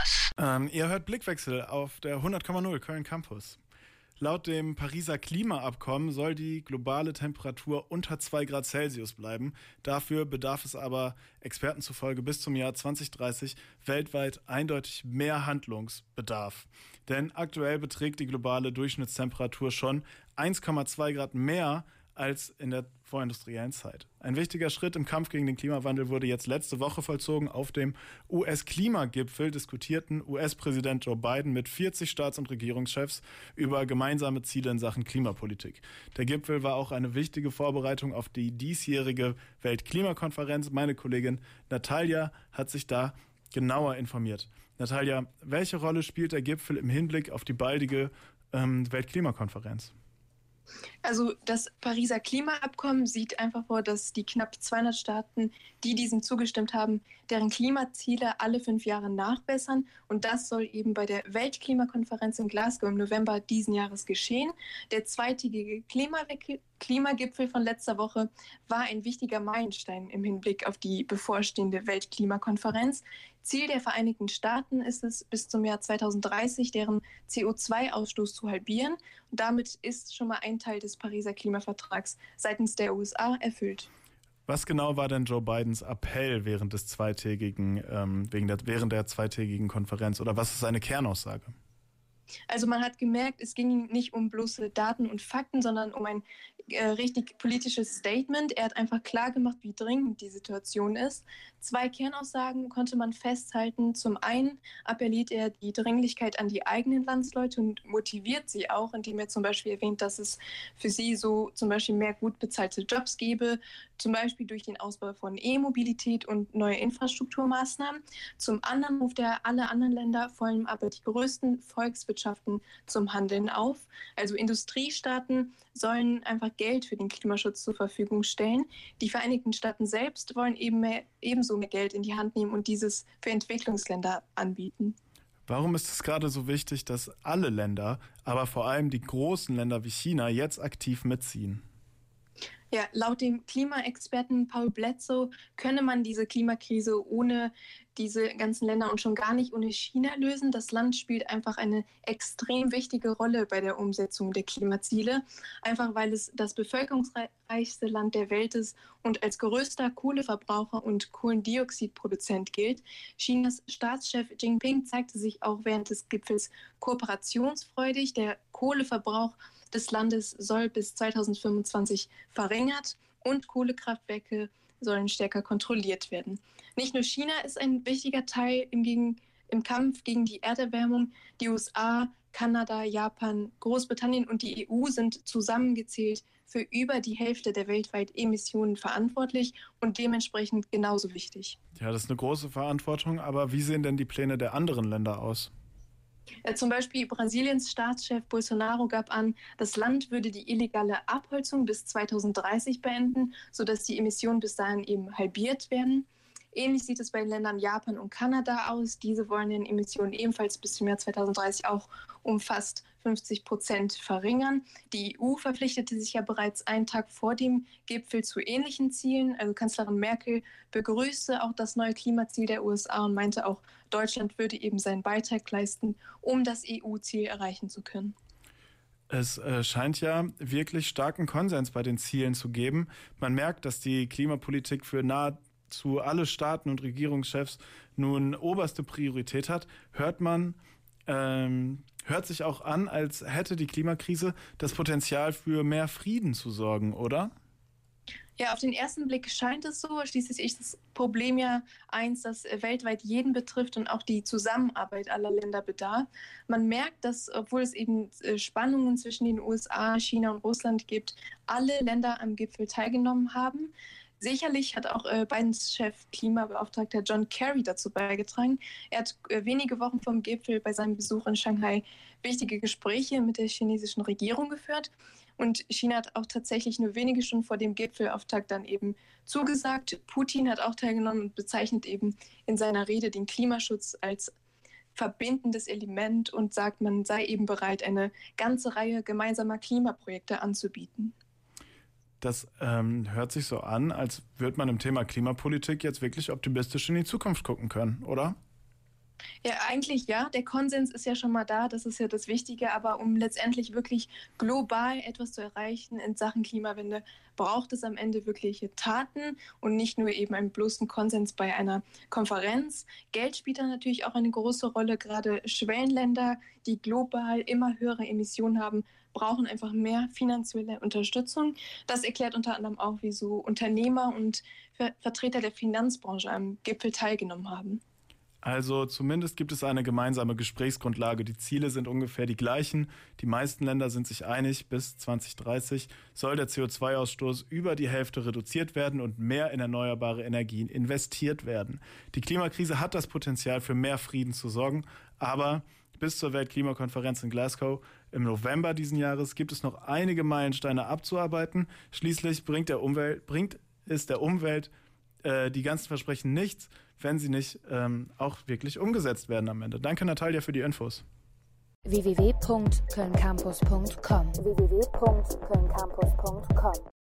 Campus. Ähm, ihr hört Blickwechsel auf der 100,0 Köln Campus. Laut dem Pariser Klimaabkommen soll die globale Temperatur unter 2 Grad Celsius bleiben. Dafür bedarf es aber Experten zufolge bis zum Jahr 2030 weltweit eindeutig mehr Handlungsbedarf. Denn aktuell beträgt die globale Durchschnittstemperatur schon 1,2 Grad mehr als in der vorindustriellen Zeit. Ein wichtiger Schritt im Kampf gegen den Klimawandel wurde jetzt letzte Woche vollzogen. Auf dem US-Klimagipfel diskutierten US-Präsident Joe Biden mit 40 Staats- und Regierungschefs über gemeinsame Ziele in Sachen Klimapolitik. Der Gipfel war auch eine wichtige Vorbereitung auf die diesjährige Weltklimakonferenz. Meine Kollegin Natalia hat sich da genauer informiert. Natalia, welche Rolle spielt der Gipfel im Hinblick auf die baldige ähm, Weltklimakonferenz? Also das Pariser Klimaabkommen sieht einfach vor, dass die knapp 200 Staaten, die diesem zugestimmt haben, deren Klimaziele alle fünf Jahre nachbessern. Und das soll eben bei der Weltklimakonferenz in Glasgow im November diesen Jahres geschehen. Der zweitägige Klimawechsel Klimagipfel von letzter Woche war ein wichtiger Meilenstein im Hinblick auf die bevorstehende Weltklimakonferenz. Ziel der Vereinigten Staaten ist es, bis zum Jahr 2030 deren CO2-Ausstoß zu halbieren. Und damit ist schon mal ein Teil des Pariser Klimavertrags seitens der USA erfüllt. Was genau war denn Joe Bidens Appell während des zweitägigen, ähm, der, während der zweitägigen Konferenz oder was ist seine Kernaussage? Also man hat gemerkt, es ging nicht um bloße Daten und Fakten, sondern um ein äh, richtig politisches Statement. Er hat einfach klar gemacht, wie dringend die Situation ist. Zwei Kernaussagen konnte man festhalten. Zum einen appelliert er die Dringlichkeit an die eigenen Landsleute und motiviert sie auch, indem er zum Beispiel erwähnt, dass es für sie so zum Beispiel mehr gut bezahlte Jobs gebe, zum Beispiel durch den Ausbau von E-Mobilität und neue Infrastrukturmaßnahmen. Zum anderen ruft er alle anderen Länder, vor allem aber die größten Volkswirtschaften, zum Handeln auf. Also Industriestaaten sollen einfach Geld für den Klimaschutz zur Verfügung stellen. Die Vereinigten Staaten selbst wollen eben mehr, ebenso mehr Geld in die Hand nehmen und dieses für Entwicklungsländer anbieten. Warum ist es gerade so wichtig, dass alle Länder, aber vor allem die großen Länder wie China jetzt aktiv mitziehen? Ja, laut dem Klimaexperten Paul Bledsoe könne man diese Klimakrise ohne diese ganzen Länder und schon gar nicht ohne China lösen. Das Land spielt einfach eine extrem wichtige Rolle bei der Umsetzung der Klimaziele, einfach weil es das bevölkerungsreichste Land der Welt ist und als größter Kohleverbraucher und Kohlendioxidproduzent gilt. Chinas Staatschef Jinping zeigte sich auch während des Gipfels kooperationsfreudig. Der Kohleverbrauch des Landes soll bis 2025 verringert und Kohlekraftwerke sollen stärker kontrolliert werden. Nicht nur China ist ein wichtiger Teil im, gegen, im Kampf gegen die Erderwärmung. Die USA, Kanada, Japan, Großbritannien und die EU sind zusammengezählt für über die Hälfte der weltweit Emissionen verantwortlich und dementsprechend genauso wichtig. Ja, das ist eine große Verantwortung, aber wie sehen denn die Pläne der anderen Länder aus? Äh, zum Beispiel Brasiliens Staatschef Bolsonaro gab an, das Land würde die illegale Abholzung bis 2030 beenden, sodass die Emissionen bis dahin eben halbiert werden. Ähnlich sieht es bei Ländern Japan und Kanada aus. Diese wollen den Emissionen ebenfalls bis zum Jahr 2030 auch um fast 50 Prozent verringern. Die EU verpflichtete sich ja bereits einen Tag vor dem Gipfel zu ähnlichen Zielen. Also Kanzlerin Merkel begrüßte auch das neue Klimaziel der USA und meinte auch, Deutschland würde eben seinen Beitrag leisten, um das EU-Ziel erreichen zu können. Es äh, scheint ja wirklich starken Konsens bei den Zielen zu geben. Man merkt, dass die Klimapolitik für nahe zu alle Staaten und Regierungschefs nun oberste Priorität hat, hört man, ähm, hört sich auch an, als hätte die Klimakrise das Potenzial für mehr Frieden zu sorgen, oder? Ja, auf den ersten Blick scheint es so. Schließlich ist das Problem ja eins, das weltweit jeden betrifft und auch die Zusammenarbeit aller Länder bedarf. Man merkt, dass, obwohl es eben äh, Spannungen zwischen den USA, China und Russland gibt, alle Länder am Gipfel teilgenommen haben. Sicherlich hat auch äh, Bidens Chef Klimabeauftragter John Kerry dazu beigetragen. Er hat äh, wenige Wochen vom Gipfel bei seinem Besuch in Shanghai wichtige Gespräche mit der chinesischen Regierung geführt. Und China hat auch tatsächlich nur wenige Stunden vor dem Gipfelauftakt dann eben zugesagt. Putin hat auch teilgenommen und bezeichnet eben in seiner Rede den Klimaschutz als verbindendes Element und sagt, man sei eben bereit, eine ganze Reihe gemeinsamer Klimaprojekte anzubieten. Das ähm, hört sich so an, als würde man im Thema Klimapolitik jetzt wirklich optimistisch in die Zukunft gucken können, oder? Ja, eigentlich ja. Der Konsens ist ja schon mal da, das ist ja das Wichtige. Aber um letztendlich wirklich global etwas zu erreichen in Sachen Klimawende, braucht es am Ende wirkliche Taten und nicht nur eben einen bloßen Konsens bei einer Konferenz. Geld spielt da natürlich auch eine große Rolle. Gerade Schwellenländer, die global immer höhere Emissionen haben, brauchen einfach mehr finanzielle Unterstützung. Das erklärt unter anderem auch, wieso Unternehmer und Vertreter der Finanzbranche am Gipfel teilgenommen haben. Also zumindest gibt es eine gemeinsame Gesprächsgrundlage. Die Ziele sind ungefähr die gleichen. Die meisten Länder sind sich einig, bis 2030 soll der CO2-Ausstoß über die Hälfte reduziert werden und mehr in erneuerbare Energien investiert werden. Die Klimakrise hat das Potenzial für mehr Frieden zu sorgen, aber bis zur Weltklimakonferenz in Glasgow im November diesen Jahres gibt es noch einige Meilensteine abzuarbeiten. Schließlich bringt, der Umwelt, bringt es der Umwelt äh, die ganzen Versprechen nichts, wenn sie nicht ähm, auch wirklich umgesetzt werden am Ende. Danke, Natalia, für die Infos. www.kölncampus.com www